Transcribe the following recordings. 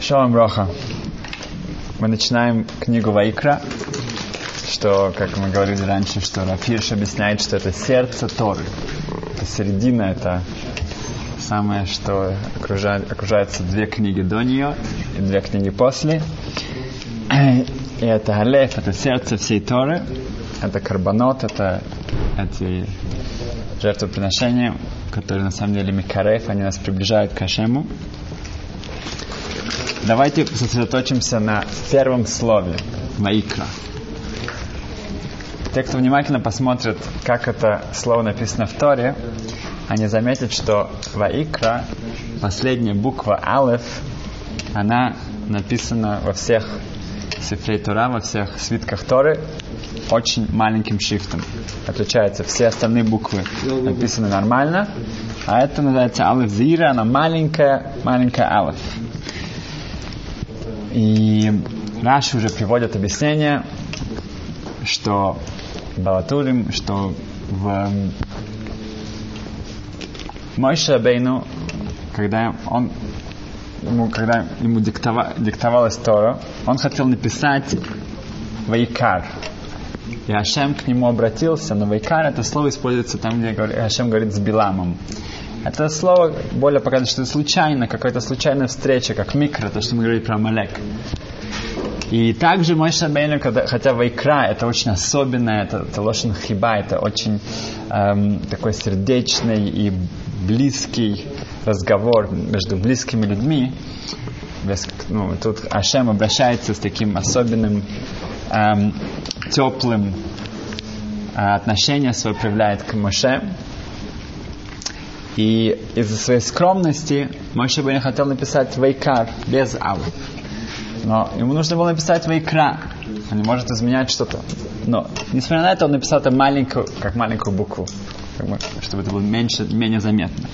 Шалом Роха. Мы начинаем книгу Ваикра, что, как мы говорили раньше, что Рафирш объясняет, что это сердце Торы. Это середина, это самое, что окружает, окружается две книги до нее и две книги после. И это Алеф, это сердце всей Торы, это карбонот, это эти жертвоприношения, которые на самом деле Микареф, они нас приближают к Ашему. Давайте сосредоточимся на первом слове Ваикра. Те, кто внимательно посмотрит, как это слово написано в Торе, они заметят, что Ваикра, последняя буква Алеф, она написана во всех Сифрей Тора, во всех свитках Торы, очень маленьким шрифтом. Отличается. Все остальные буквы написаны нормально, а это называется Алеф Зира, она маленькая, маленькая Алеф. И Раши уже приводят объяснение, что Балатурим, что в Мойше когда он ему, когда ему диктова, диктовалась Тора, он хотел написать Вайкар. И Ашем к нему обратился, но Вайкар это слово используется там, где Ашем говорит с Биламом. Это слово более показывает, что случайно, какая-то случайная встреча, как микро, то, что мы говорили про Малек. И также мой Шабейну, хотя Вайкра это очень особенное, это, это лошен хиба, это очень эм, такой сердечный и близкий разговор между близкими людьми. Ну, тут Ашем обращается с таким особенным эм, теплым э, отношением свое проявляет к Моше. И из-за своей скромности Моше бы не хотел написать Вайкар без Алу. Но ему нужно было написать Вайкра. Он не может изменять что-то. Но, несмотря на это, он написал это маленькую, как маленькую букву, чтобы это было меньше, менее заметно.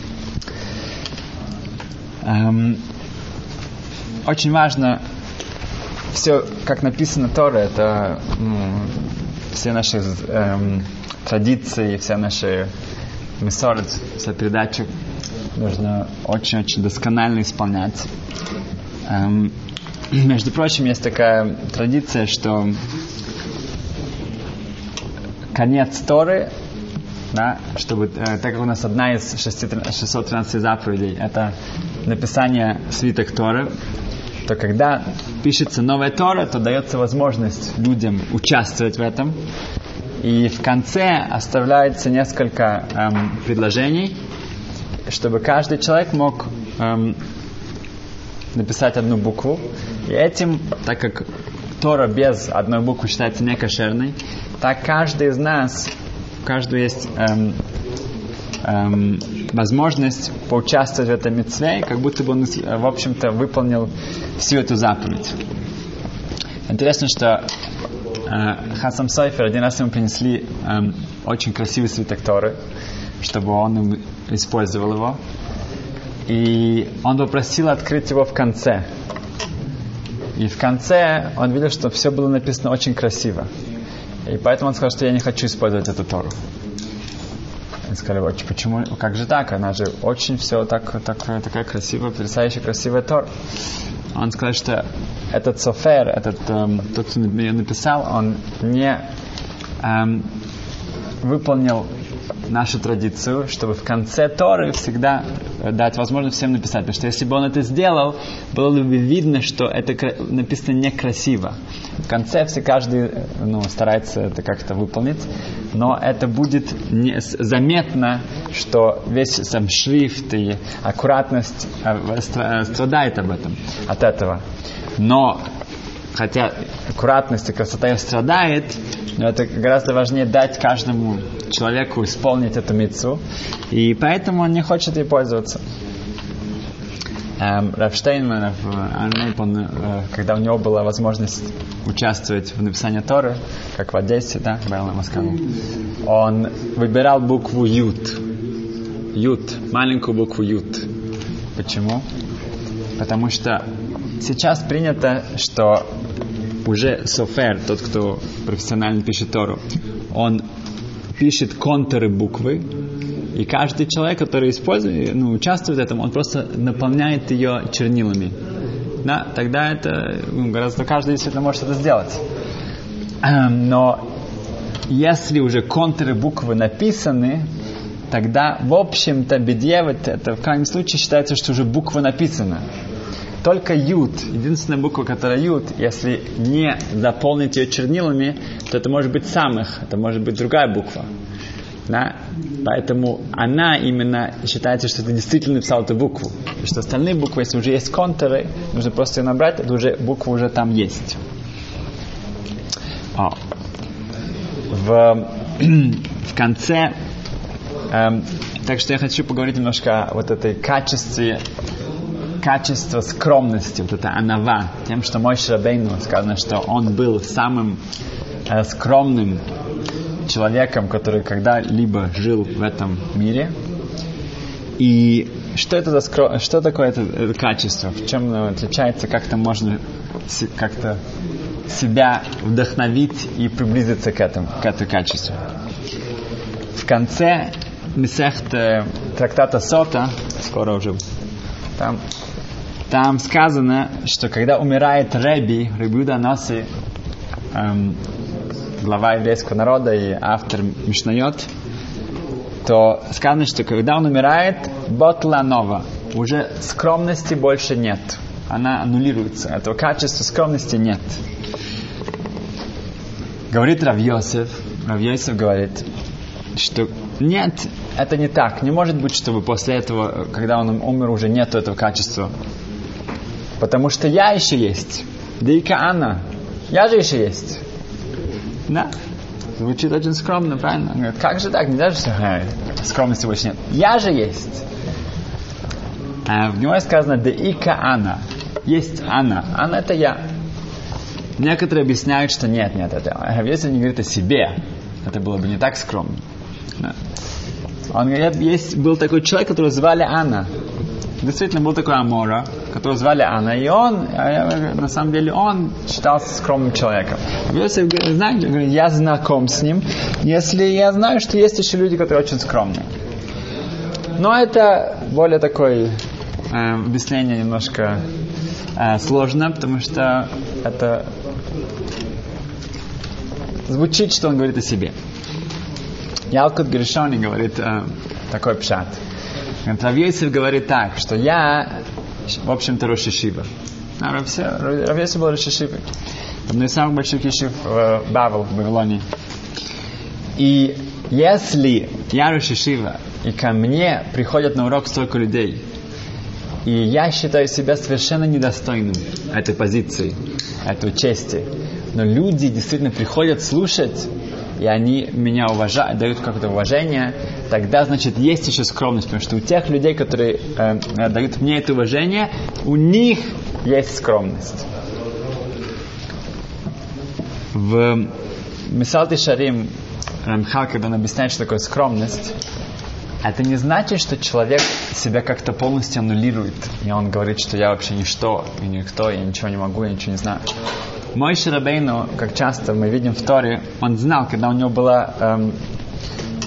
Эм, очень важно все, как написано Тора, это ну, все наши эм, традиции, все наши месоры, вся передача нужно очень-очень досконально исполнять. Эм, между прочим, есть такая традиция, что конец Торы, да, чтобы, э, так как у нас одна из 613 заповедей, это написание свиток Торы, то когда пишется новая Тора, то дается возможность людям участвовать в этом. И в конце оставляется несколько эм, предложений, чтобы каждый человек мог эм, написать одну букву. И этим, так как Тора без одной буквы считается некошерной, так каждый из нас, у каждого есть эм, эм, возможность поучаствовать в этом митцве, как будто бы он, в общем-то, выполнил всю эту заповедь. Интересно, что э, Хасам Сайфер один раз ему принесли э, очень красивый свиток Торы, чтобы он использовал его. И он попросил открыть его в конце. И в конце он видел, что все было написано очень красиво. И поэтому он сказал, что я не хочу использовать эту Тору. Они сказали, почему, как же так? Она же очень все так, так, такая красивая, потрясающая красивая Тор. Он сказал, что этот Софер, этот, эм, тот, кто ее написал, он не эм, выполнил нашу традицию, чтобы в конце Торы всегда дать возможность всем написать. Потому что если бы он это сделал, было бы видно, что это написано некрасиво. В конце все каждый ну, старается это как-то выполнить, но это будет не, заметно, что весь сам шрифт и аккуратность э, страдает об этом, от этого. Но хотя аккуратность и красота страдает, но это гораздо важнее дать каждому человеку исполнить эту мицу, и поэтому он не хочет ей пользоваться. Эм, Раф Штейнман, он, э, когда у него была возможность участвовать в написании Торы, как в Одессе, да, в Москве, он выбирал букву Ют. Ют, маленькую букву Ют. Почему? Потому что сейчас принято, что уже Софер, тот, кто профессионально пишет Тору, он пишет контуры буквы, и каждый человек, который использует, ну, участвует в этом, он просто наполняет ее чернилами. да, тогда это ну, гораздо каждый действительно может это сделать. Эм, но если уже контуры буквы написаны, тогда, в общем-то, бедевит, это в крайнем случае считается, что уже буква написана. Только ют, единственная буква, которая ют, если не заполнить ее чернилами, то это может быть самых, это может быть другая буква. Да? Поэтому она именно считается, что ты действительно написал эту букву. И что остальные буквы, если уже есть контуры, нужно просто ее набрать, это уже буква уже там есть. О. В, в конце эм, так что я хочу поговорить немножко о вот этой качестве качество скромности, вот это анава, тем, что мой Шрабейну сказано, что он был самым э, скромным человеком, который когда-либо жил в этом мире. И что это за скром... что такое это, это качество? В чем оно отличается? Как то можно как-то себя вдохновить и приблизиться к этому, к этому качеству? В конце Месехт трактата Сота, скоро уже там, там сказано, что когда умирает Реби, Ребюда Носи, эм, глава еврейского народа и автор Мишнайот, то сказано, что когда он умирает, ботла нова, уже скромности больше нет. Она аннулируется. Этого качества скромности нет. Говорит Рав Йосеф, Рав Йосеф говорит, что нет, это не так. Не может быть, чтобы после этого, когда он умер, уже нет этого качества. Потому что я еще есть. Да и Анна. Я же еще есть. Да? Звучит очень скромно, правильно? Он говорит, как же так? Нельзя же э, скромности больше нет. Я же есть. А в него сказано, да и Анна. Есть Анна. Анна это я. Некоторые объясняют, что нет, нет, это если не говорит о себе, это было бы не так скромно. Он говорит, есть, был такой человек, которого звали Анна. Действительно, был такой Амора, которого звали Анна. И он, а на самом деле, он считался скромным человеком. Если знаете, я знаком с ним, если я знаю, что есть еще люди, которые очень скромные. Но это более такое э, объяснение немножко э, сложно, потому что это звучит, что он говорит о себе. Ялкут Гришони говорит э, такой пшат. Равьесев говорит так, что я, в общем-то, Рошишива. А Равьесев был Рошишивой. Одной из самых больших ешив в Бавел, в Вавилоне. И если я Рошишива, и ко мне приходят на урок столько людей, и я считаю себя совершенно недостойным этой позиции, этой чести, но люди действительно приходят слушать, и они меня уважают, дают какое-то уважение, тогда, значит, есть еще скромность, потому что у тех людей, которые э, э дают мне это уважение, у них есть скромность. В Мисалте Шарим Рамхал, когда он объясняет, что такое скромность, это не значит, что человек себя как-то полностью аннулирует. И он говорит, что я вообще ничто, и никто, я ничего не могу, я ничего не знаю. Мой Шарабейну, как часто мы видим в Торе, он знал, когда у него была эм,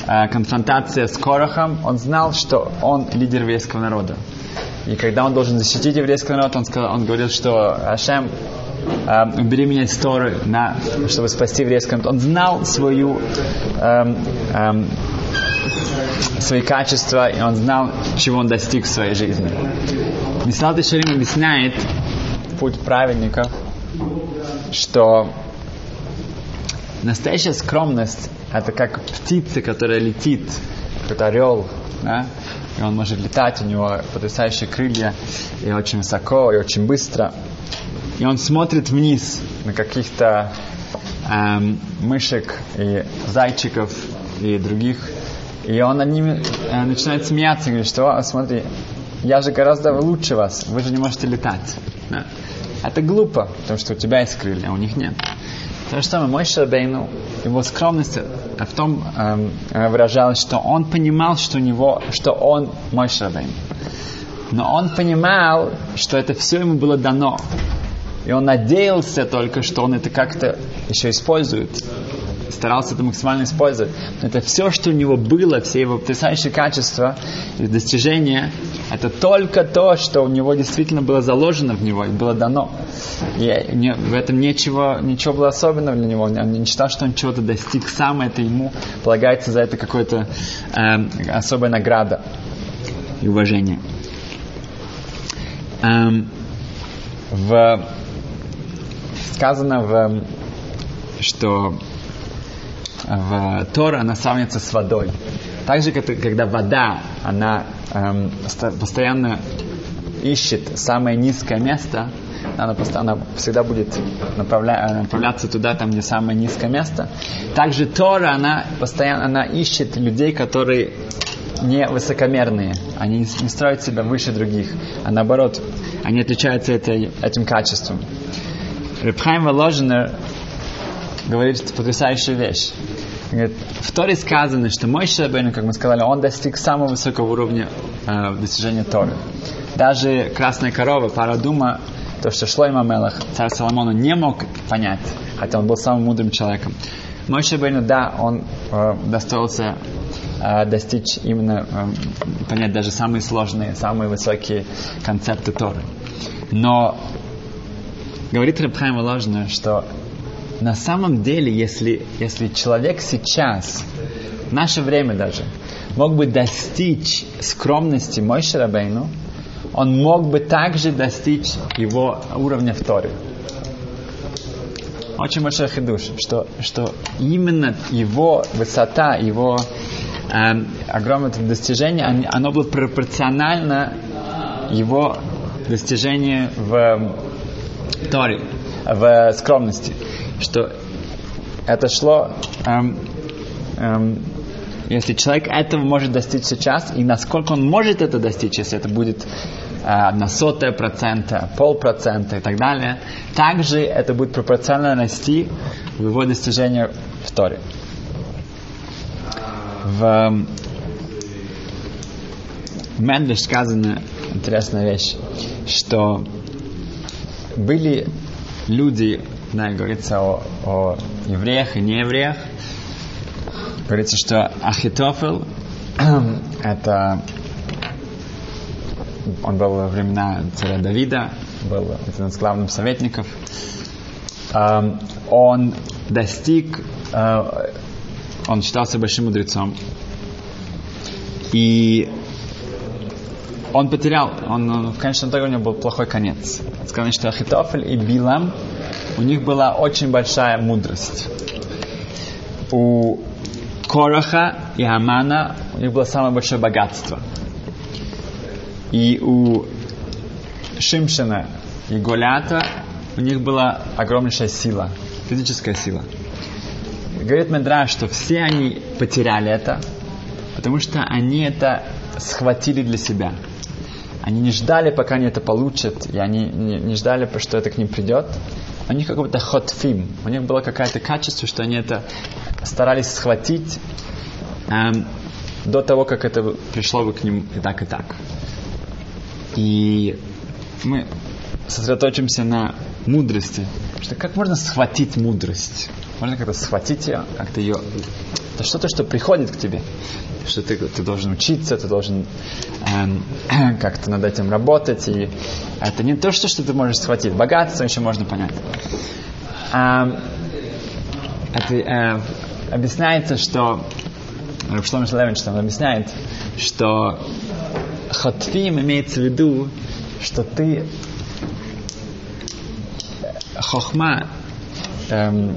э, конфронтация с Корохом, он знал, что он лидер еврейского народа. И когда он должен защитить еврейский народ, он, сказал, он говорил, что Ашем, э, убери меня из Торы, на, чтобы спасти еврейский народ. Он знал свою, эм, эм, свои качества, и он знал, чего он достиг в своей жизни. Мислат Шарим объясняет путь праведников – что настоящая скромность это как птица, которая летит, как орел, да? и он может летать, у него потрясающие крылья, и очень высоко, и очень быстро. И он смотрит вниз на каких-то эм, мышек и зайчиков и других, и он над ними э, начинает смеяться говорит, что, смотри, я же гораздо лучше вас, вы же не можете летать. Да? Это глупо, потому что у тебя есть крылья, а у них нет. То же самое, мой Шабейну, его скромность в том эм, выражалась, что он понимал, что у него, что он мой Шабейну. Но он понимал, что это все ему было дано. И он надеялся только, что он это как-то еще использует. Старался это максимально использовать. Это все, что у него было, все его потрясающие качества и достижения, это только то, что у него действительно было заложено в него и было дано. И в этом ничего, ничего было особенного для него. Он не считал, что он чего-то достиг сам, это ему полагается за это какая-то э, особая награда и уважение. Эм, в, сказано, в, что в Тора она сравнивается с водой. Так же, как, когда вода, она эм, постоянно ищет самое низкое место, она, она всегда будет направля, направляться туда, там, где самое низкое место. Также Тора, она постоянно она ищет людей, которые не высокомерные, они не строят себя выше других, а наоборот, они отличаются этой, этим качеством. Репхайм Воложенер говорит потрясающую вещь. Говорит, в Торе сказано, что мой Шабейн, как мы сказали, он достиг самого высокого уровня э, достижения Торы. Даже красная корова, парадума, то, что Шлойма Мелах, царь Соломона, не мог понять, хотя он был самым мудрым человеком. Мой Шабейну, да, он э, достоился э, достичь именно, э, понять даже самые сложные, самые высокие концепты Торы. Но говорит Рабхайм Воложина, что на самом деле, если, если человек сейчас, в наше время даже, мог бы достичь скромности Мой Шарабейну, он мог бы также достичь его уровня в Торе. Очень большой хидуш, что, что именно его высота, его э, огромное достижение, оно было пропорционально его достижению в Торе, в скромности что это шло, эм, эм, если человек этого может достичь сейчас, и насколько он может это достичь, если это будет э, на сотое процента, полпроцента и так далее, также это будет пропорционально расти в его достижении в Торе. В Мендлиш сказана интересная вещь, что были люди да, говорится о, о евреях и неевреях. Говорится, что Ахитофел это он был во времена царя Давида, был один из главных советников. Он достиг, э, он считался большим мудрецом. И он потерял, он, он в конечном итоге у него был плохой конец. Сказано, что Ахитофель и Билам у них была очень большая мудрость. У Короха и Амана у них было самое большое богатство. И у Шимшина и Голята у них была огромнейшая сила, физическая сила. Говорит Медра, что все они потеряли это, потому что они это схватили для себя. Они не ждали, пока они это получат, и они не, не ждали, что это к ним придет у них как будто хотфим, у них было какое-то качество, что они это старались схватить эм, до того, как это пришло бы к ним и так, и так. И мы сосредоточимся на мудрости. Что как можно схватить мудрость? Можно как-то схватить ее, как-то ее... Это что-то, что приходит к тебе. Что ты, ты должен учиться, ты должен эм, как-то над этим работать. И это не то, что, что ты можешь схватить. Богатство еще можно понять. Эм, это, э, объясняется, что Рабшлом Шалевич там объясняет, что хотфим имеется в виду, что ты хохма, эм,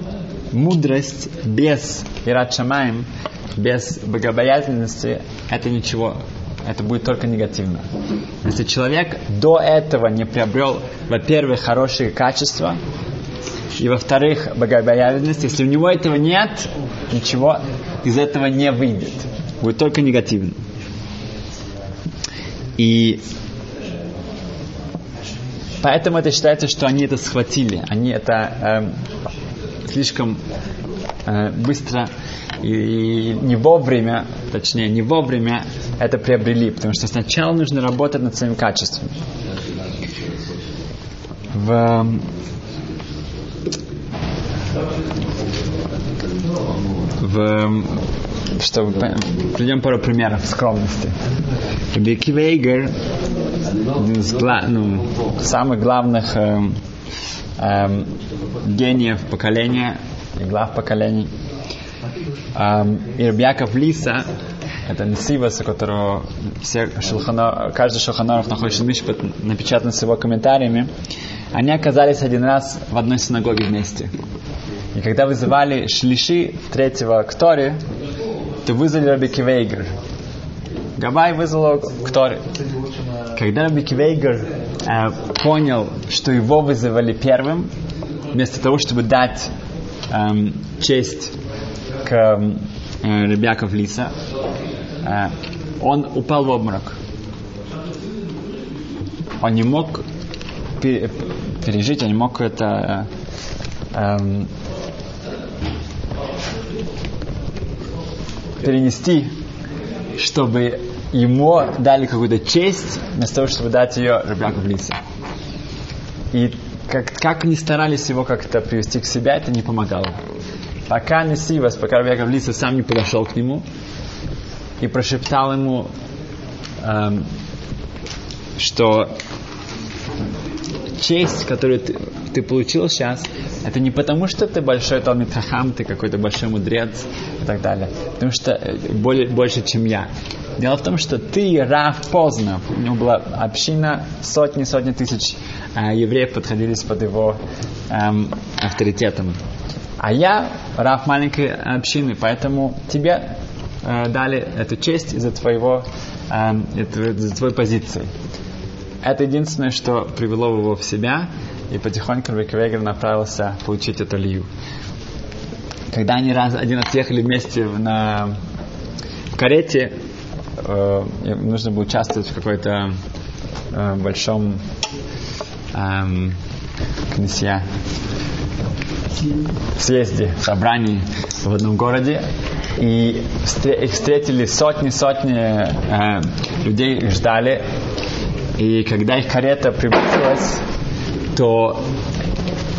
мудрость без Ират Шамаем, без богобоязненности, это ничего. Это будет только негативно. Если человек до этого не приобрел, во-первых, хорошие качества, и во-вторых, богобоязненность, если у него этого нет, ничего из этого не выйдет. Будет только негативно. И поэтому это считается, что они это схватили. Они это э, слишком э, быстро и не вовремя, точнее, не вовремя это приобрели, потому что сначала нужно работать над своим качеством. В в, чтобы приведем пару примеров скромности. Бики Вейгер один из гла, ну, самых главных э, э, гениев поколения и глав поколений. Э, и Рабьяков Лиса это Несивас, у которого все шелхано, каждый шелханоров находится Мишпат напечатан с его комментариями, они оказались один раз в одной синагоге вместе. И когда вызывали шлиши третьего к Торе, то вызвали Раби Кивейгер. Габай вызвал к Торе. Когда Раби Кивейгер э, понял, что его вызывали первым, вместо того, чтобы дать э, честь к э, Ребяков Лиса, э, он упал в обморок. Он не мог пережить, он не мог это э, э, перенести, чтобы ему дали какую-то честь, вместо того, чтобы дать ее Рабьяку в. И как, как они старались его как-то привести к себе, это не помогало. Пока Несивас, пока Рабьяков в лице сам не подошел к нему и прошептал ему, эм, что честь, которую ты, ты получил сейчас, это не потому, что ты большой Талмит Хахам, ты какой-то большой мудрец и так далее. Потому что э, более, больше, чем я. Дело в том, что ты Рав поздно. У него была община, сотни-сотни тысяч э, евреев подходили под его эм, авторитетом. А я Рав маленькой общины, поэтому тебе э, дали эту честь из-за твоего, э, из-за твоей позиции. Это единственное, что привело его в себя, и потихоньку Риквегер направился получить эту лию. Когда они раз, один раз ехали вместе на, в карете, э, нужно было участвовать в какой-то э, большом э, князья съезде, собрании в одном городе, и их встретили сотни-сотни э, людей, их ждали, и когда их карета приблизилась, то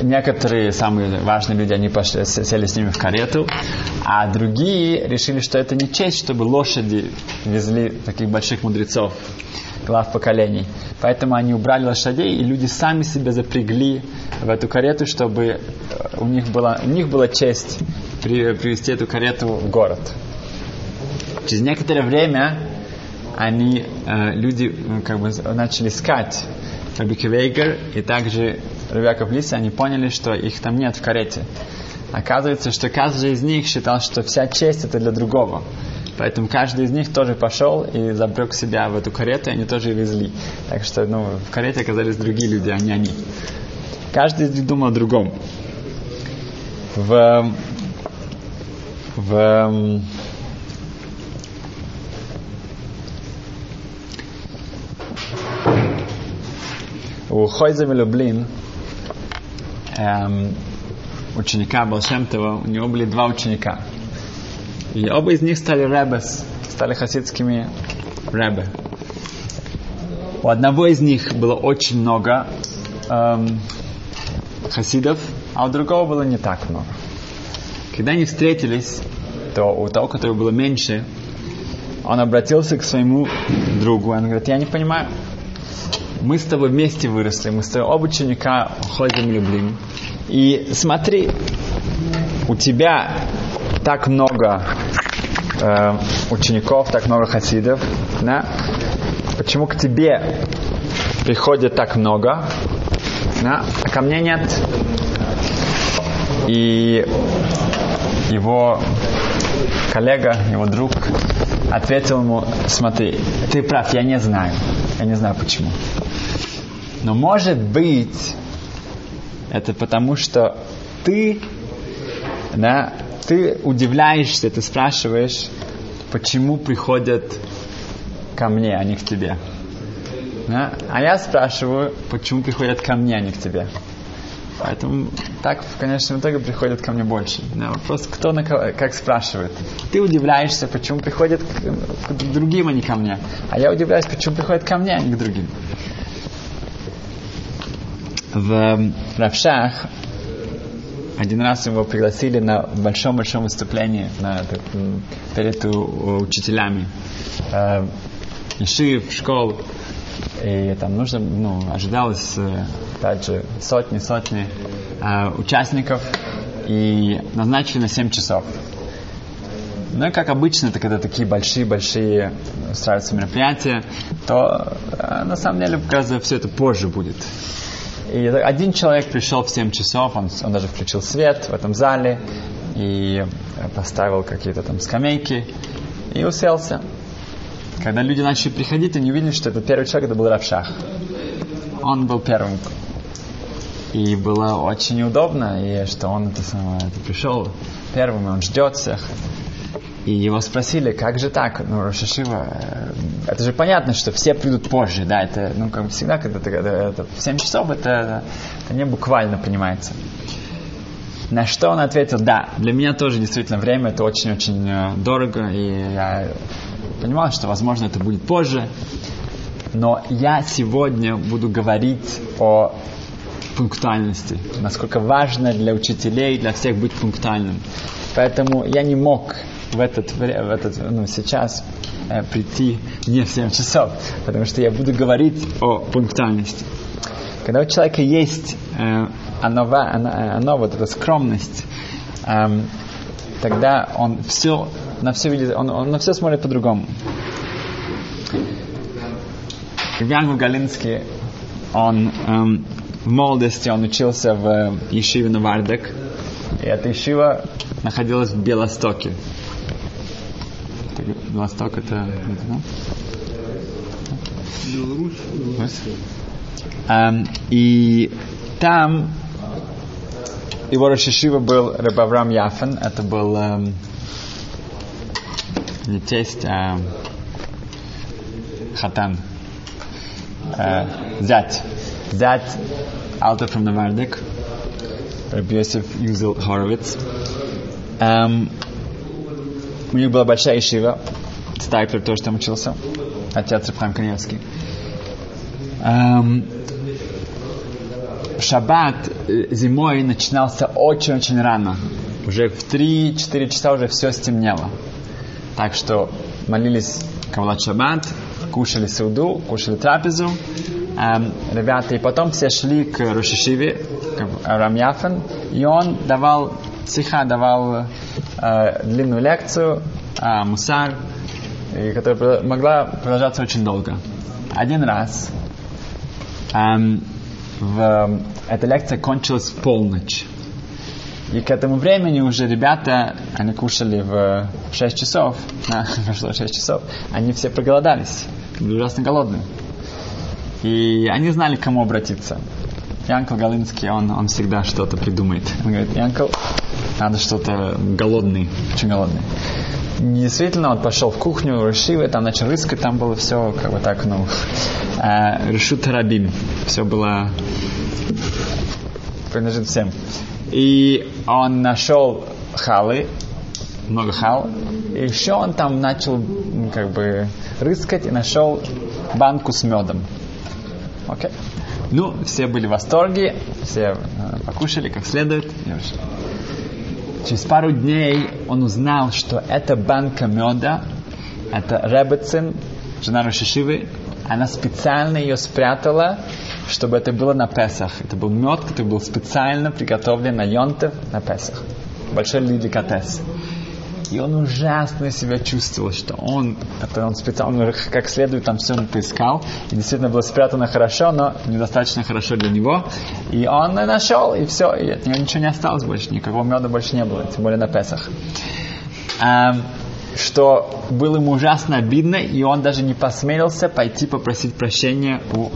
некоторые самые важные люди, они пошли, сели с ними в карету, а другие решили, что это не честь, чтобы лошади везли таких больших мудрецов, глав поколений. Поэтому они убрали лошадей, и люди сами себя запрягли в эту карету, чтобы э, у них была, у них была честь привести эту карету в город. Через некоторое время они, э, люди как бы начали искать Раби Кивейгер и также Рабиаков Лиса, они поняли, что их там нет в карете. Оказывается, что каждый из них считал, что вся честь это для другого. Поэтому каждый из них тоже пошел и забрек себя в эту карету, и они тоже везли. Так что ну, в карете оказались другие люди, а не они. Каждый из них думал о другом. В, в У Хойза Люблин, эм, ученика Балшемтова, у него были два ученика. И оба из них стали ребес, стали хасидскими ребе. У одного из них было очень много эм, хасидов, а у другого было не так много. Когда они встретились, то у того, который было меньше, он обратился к своему другу. Он говорит, я не понимаю, мы с тобой вместе выросли, мы с тобой оба ученика ходим любим. И смотри, у тебя так много э, учеников, так много хасидов, да? Почему к тебе приходит так много, да? а ко мне нет? И его коллега, его друг ответил ему, смотри, ты прав, я не знаю. Я не знаю почему. Но может быть, это потому что ты, да, ты удивляешься, ты спрашиваешь, почему приходят ко мне, а не к тебе. Да? А я спрашиваю, почему приходят ко мне, а не к тебе. Поэтому так в конечном итоге приходят ко мне больше. Да, вопрос, кто на кого, как спрашивает. Ты удивляешься, почему приходят к, к другим, а не ко мне. А я удивляюсь, почему приходят ко мне, а не к другим в Равшах один раз его пригласили на большом-большом выступлении на, перед учителями. Э, Ишив, школ. И там нужно, ну, ожидалось, э, опять же, сотни-сотни э, участников. И назначили на 7 часов. Ну и как обычно, это когда такие большие-большие устраиваются мероприятия, то э, на самом деле гораздо все это позже будет. И один человек пришел в 7 часов, он, он даже включил свет в этом зале и поставил какие-то там скамейки и уселся. Когда люди начали приходить, они увидели, что это первый человек, это был Равшах. Он был первым. И было очень удобно, и что он это самое, это пришел первым, и он ждет всех. И его спросили, как же так? Ну, Рошашива, э, это же понятно, что все придут позже, да, это, ну, как всегда, когда это, это в 7 часов, это, это не буквально понимается. На что он ответил, да, для меня тоже действительно время это очень-очень э, дорого, и я понимал, что, возможно, это будет позже, но я сегодня буду говорить о пунктуальности, насколько важно для учителей, для всех быть пунктуальным. Поэтому я не мог в этот, в этот ну, сейчас э, прийти не в 7 часов, потому что я буду говорить о пунктуальности. Когда у человека есть э, оно, оно, оно, вот эта скромность, э, тогда он все, на все видит, он, он на все смотрит по-другому. Иван Галинский, он эм, в молодости он учился в Ешиве Навардек, и эта Ешива находилась в Белостоке. Восток это... Беларусь. Um, и там его Рошишива был Рабаврам Яфен, это был um, не тесть, а хатан, uh, зять, зять Alter from the Rabbi Yosef Юзел Хоровиц. Um, у них была большая ишива. Стайплер тоже там учился. Отец Рабхам Каневский. Эм, шаббат э, зимой начинался очень-очень рано. Уже в 3-4 часа уже все стемнело. Так что молились Кавлат Шаббат, кушали сауду, кушали трапезу. Эм, ребята, и потом все шли к Рошишиве, к Авраам Яфен, и он давал Сиха давал э, длинную лекцию о мусар, и которая могла продолжаться очень долго. Один раз эм, в, эта лекция кончилась в полночь. И к этому времени уже ребята, они кушали в 6 часов, прошло 6 часов, они все проголодались, были ужасно голодные. И они знали, к кому обратиться. Янкл Галинский, он, он всегда что-то придумает. Он говорит, Янкл, надо что-то голодный, очень голодный. Действительно, он пошел в кухню, решил, там начал рыскать, там было все, как бы так, ну, э, тарабим. Все было принадлежит всем. И он нашел халы, много хал, и еще он там начал, как бы, рыскать и нашел банку с медом. Окей? Okay? Ну, все были в восторге, все э, покушали как следует. Через пару дней он узнал, что эта банка меда, это Ребецин, жена Рошишивы, она специально ее спрятала, чтобы это было на Песах. Это был мед, который был специально приготовлен на Йонтов на Песах. Большой деликатес. И он ужасно себя чувствовал, что он, это он специально, как следует там все поискал. И действительно было спрятано хорошо, но недостаточно хорошо для него. И он нашел, и все, и от него ничего не осталось больше, никакого меда больше не было, тем более на Песах. А, что было ему ужасно обидно, и он даже не посмелился пойти попросить прощения у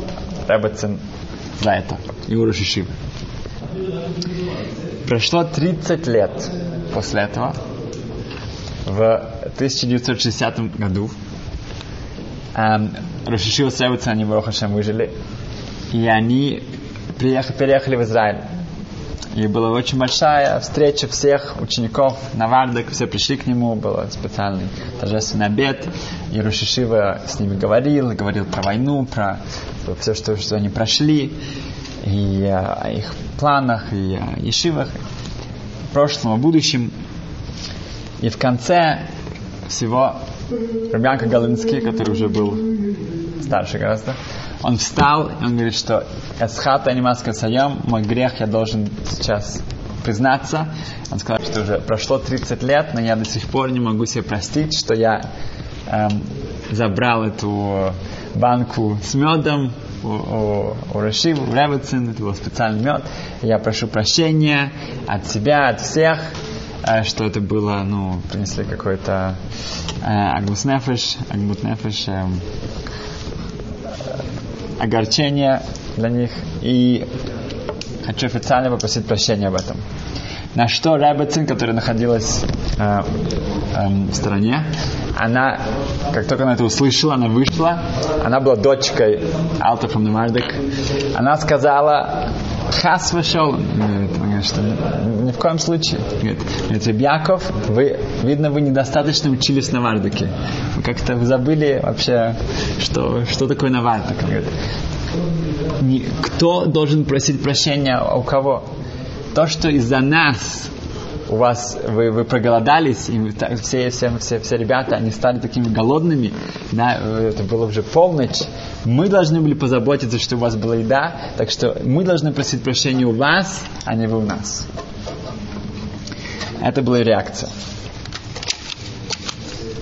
Ребецин за это, и у Рошишивы. Прошло 30 лет после этого, в 1960 году эм, Рошишил Севица, они в Рохашем выжили, и они приехали, переехали в Израиль. И была очень большая встреча всех учеников на Вардак, все пришли к нему, был специальный торжественный обед, и Рушишива с ними говорил, говорил про войну, про все, что, что они прошли, и о их планах, и о ешивах. прошлом, о будущем. И в конце всего Рубянка Галинский, который уже был старше гораздо, он встал, и он говорит, что «Эсхата анимаска саям, мой грех я должен сейчас признаться». Он сказал, что уже прошло 30 лет, но я до сих пор не могу себе простить, что я эм, забрал эту банку с медом у, у, у Раши, у Ревицин, это был специальный мед. Я прошу прощения от себя, от всех, что это было, ну, принесли какой-то э, агмуснефеш, агмутнефеш, э, огорчение для них. И хочу официально попросить прощения об этом. На что Ребецин, которая находилась э, э, в стороне, она, как только она это услышала, она вышла, она была дочкой Алта Фамнемардек, она сказала, Хас говорит, что ни в коем случае. Говорит, говорит Яков, вы, видно, вы недостаточно учились на Вардуке. Вы как-то забыли вообще, что, что такое на Вардук. Говорит, кто должен просить прощения у кого? То, что из-за нас у вас вы, вы проголодались, и все, все, все, все ребята, они стали такими голодными, да, это было уже полночь. Мы должны были позаботиться, что у вас была еда, так что мы должны просить прощения у вас, а не вы у нас. Это была реакция.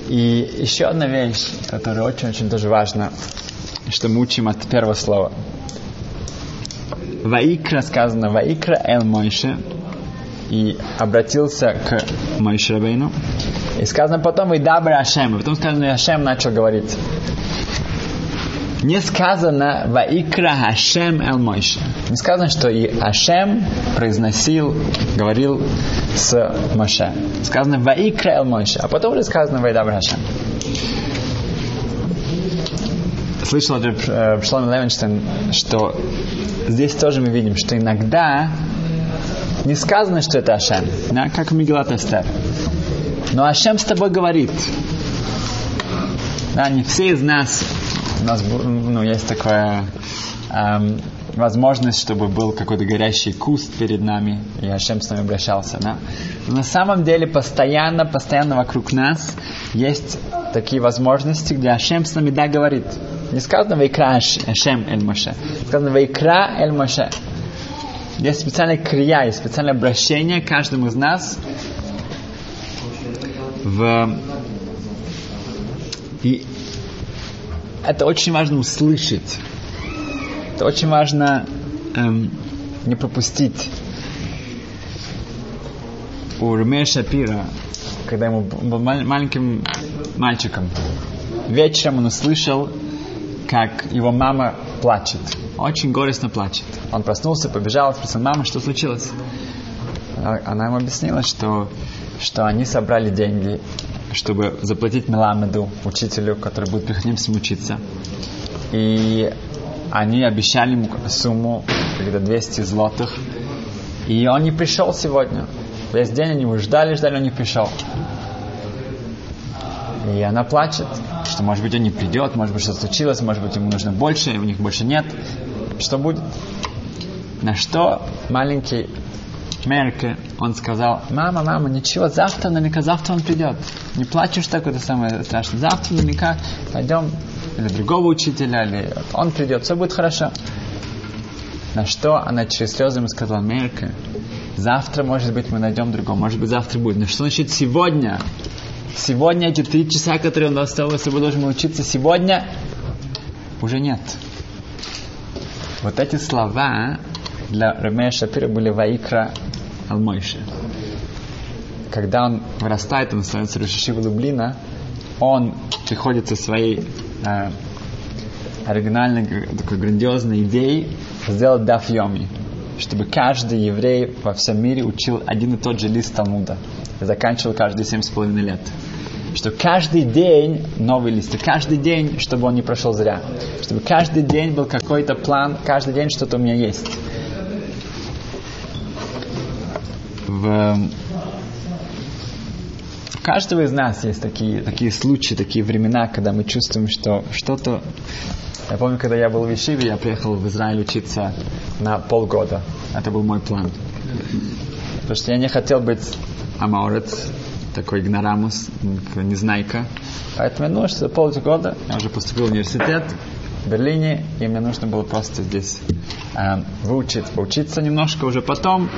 И еще одна вещь, которая очень-очень тоже важна, что мы учим от первого слова. Ваикра сказано, Ваикра Эл Мойше, и обратился к Мойшерабейну. И сказано потом, и дабра Ашем. Потом сказано, и Ашем начал говорить. Не сказано Ваикра Хашем Эл Мойше. Не сказано, что и Ашем произносил, говорил с Моше. Сказано Ваикра Эл Мойше. А потом уже сказано Вайдабра Хашем слышал э, Шлома Левенштейн, что здесь тоже мы видим, что иногда не сказано, что это Ашем, да, как в Мегилат Эстер. Но Ашем с тобой говорит. Да, не все из нас, у нас ну, есть такая эм, возможность, чтобы был какой-то горящий куст перед нами, и Ашем с нами обращался. Да? Но на самом деле постоянно, постоянно вокруг нас есть такие возможности, где Ашем с нами да говорит. Не сказано «Вайкра Ашем Эль Моше», сказано «Вайкра Эль Моше». Есть специальная крия, есть специальное обращение каждому из нас в... И это очень важно услышать. Это очень важно эм, не пропустить. У Ремея Шапира, когда ему был маленьким мальчиком, вечером он услышал как его мама плачет. Очень горестно плачет. Он проснулся, побежал, спросил, мама, что случилось? Она ему объяснила, что, что они собрали деньги, чтобы заплатить Меламеду, учителю, который будет приходить с ним учиться. И они обещали ему сумму, где-то 200 злотых. И он не пришел сегодня. Весь день они его ждали, ждали, он не пришел. И она плачет, что может быть он не придет, может быть что случилось, может быть ему нужно больше, и у них больше нет. Что будет? На что маленький Мерке, он сказал, мама, мама, ничего, завтра наверняка, завтра он придет. Не плачешь так, это самое страшное. Завтра наверняка пойдем или другого учителя, или он придет, все будет хорошо. На что она через слезы ему сказала, Мерке, завтра, может быть, мы найдем другого, может быть, завтра будет. Но что значит сегодня? Сегодня эти три часа, которые он остался, если вы должны учиться сегодня, уже нет. Вот эти слова для Ремея Шапира были Ваикра Алмойши. Когда он вырастает, он становится Рушишива Лублина, он приходит со своей э, оригинальной, такой грандиозной идеей сделать даф йоми, чтобы каждый еврей во всем мире учил один и тот же лист Талмуда заканчивал каждые семь с половиной лет. Что каждый день новый лист, каждый день, чтобы он не прошел зря. Чтобы каждый день был какой-то план, каждый день что-то у меня есть. В... У каждого из нас есть такие, такие случаи, такие времена, когда мы чувствуем, что что-то... Я помню, когда я был в Ишиве, я приехал в Израиль учиться на полгода. Это был мой план потому что я не хотел быть амаурец, такой игнорамус, незнайка. Поэтому я думал, что за полгода я уже поступил в университет в Берлине, и мне нужно было просто здесь э, выучить, поучиться немножко уже потом.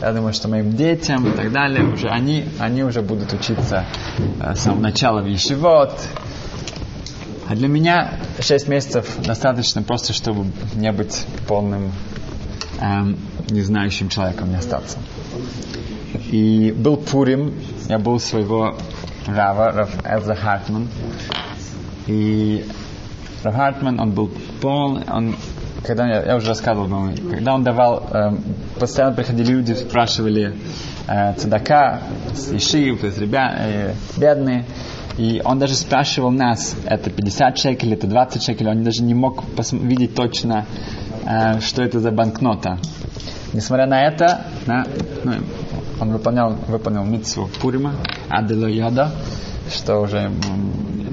Я думаю, что моим детям и так далее, уже они, они уже будут учиться э, с самого начала в Ешивот. А для меня 6 месяцев достаточно просто, чтобы не быть полным эм, незнающим человеком, не остаться. И был Пурим, я был своего Рава, Рав Элза Хартман. И Рав Хартман, он был полный, он когда я, я уже рассказывал, по когда он давал, э, постоянно приходили люди, спрашивали э, цедака, ишив, то есть ребя, э, бедные, и он даже спрашивал нас, это 50 шекелей, это 20 шекелей, он даже не мог видеть точно, э, что это за банкнота. Несмотря на это, на, ну, он выполнял, выполнил митцву Пурима, Адело Йода, что уже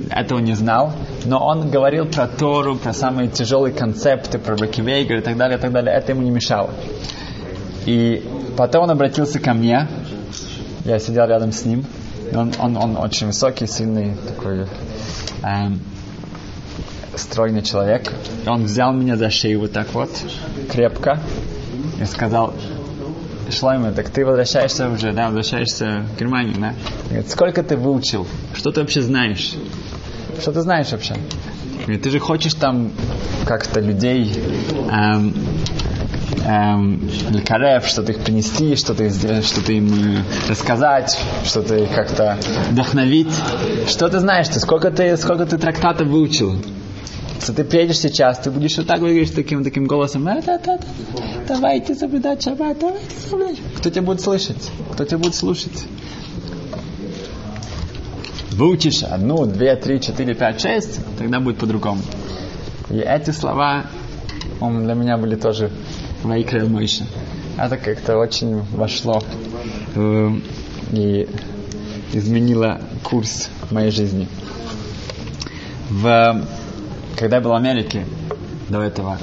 этого не знал, но он говорил про Тору, про самые тяжелые концепты, про Бекивейгер и так далее, и так далее. Это ему не мешало. И потом он обратился ко мне, я сидел рядом с ним, он, он, он очень высокий, сильный, такой эм, стройный человек. Он взял меня за шею вот так вот, крепко, и сказал, Шлайма, так ты возвращаешься уже, да, возвращаешься в Германию, да? Говорит, сколько ты выучил? Что ты вообще знаешь? Что ты знаешь вообще? Говорит, ты же хочешь там как-то людей эм, эм, что-то их принести, что-то сделать, что-то им э, рассказать, что-то их как-то вдохновить. Что ты знаешь? Ты сколько ты сколько ты трактатов выучил? Если ты приедешь сейчас, ты будешь вот так говорить таким таким голосом, а, да, да, да, давайте соблюдать шаббат, давайте соблюдать. Кто тебя будет слышать? Кто тебя будет слушать? Выучишь одну, две, три, четыре, пять, шесть, тогда будет по-другому. И эти слова он, для меня были тоже Вайкра Мойша. Это как-то очень вошло э, и изменило курс моей жизни. В когда я был в Америке до этого,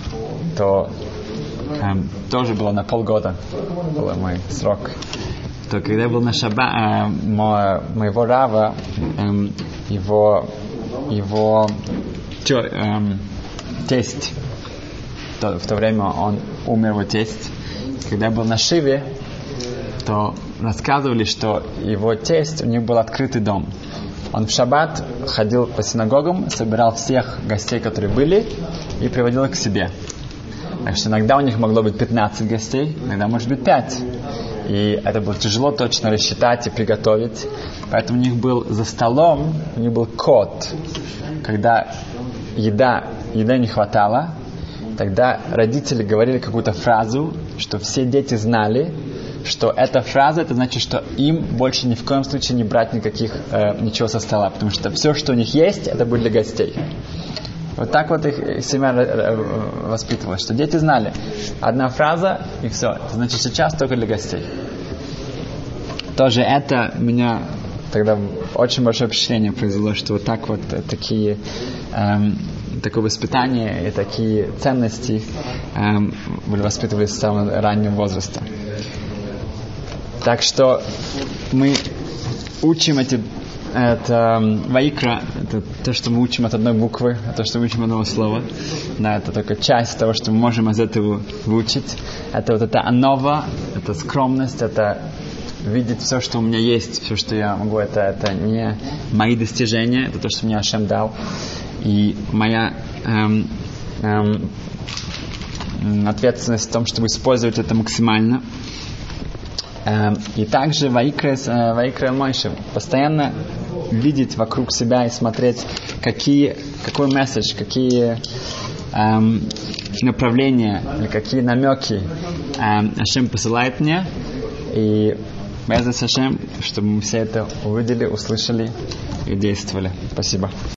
то эм, тоже было на полгода, был мой срок. То когда я был на Шаба, э, мо, моего Рава, эм, его, его чё, эм, тесть, то, в то время он умер, его тесть. Когда я был на Шиве, то рассказывали, что его тесть, у них был открытый дом. Он в шаббат ходил по синагогам, собирал всех гостей, которые были, и приводил их к себе. Так что иногда у них могло быть 15 гостей, иногда может быть 5. И это было тяжело точно рассчитать и приготовить. Поэтому у них был за столом, у них был код. Когда еда, еда не хватало, тогда родители говорили какую-то фразу, что все дети знали, что эта фраза, это значит, что им больше ни в коем случае не брать никаких, э, ничего со стола, потому что все, что у них есть, это будет для гостей. Вот так вот их, их семья э, воспитывалась, что дети знали, одна фраза и все, это значит сейчас только для гостей. Тоже это меня тогда очень большое впечатление произвело, что вот так вот э, такие эм, такое воспитание и такие ценности эм, были воспитывались с самого раннего возраста. Так что мы учим эти это ваикра, это то, что мы учим от одной буквы, то, что мы учим одного слова. Да, это только часть того, что мы можем из этого выучить. Это вот это анова, это скромность, это видеть все, что у меня есть, все, что я могу, это, это не мои достижения, это то, что мне Ашем дал. И моя эм, эм, ответственность в том, чтобы использовать это максимально. Эм, и также Ваикра, э, Ваикра Мойши постоянно видеть вокруг себя и смотреть, какие, какой месседж, какие эм, направления какие намеки эм, Ашем посылает мне. И Беза Ашем, чтобы мы все это увидели, услышали и действовали. Спасибо.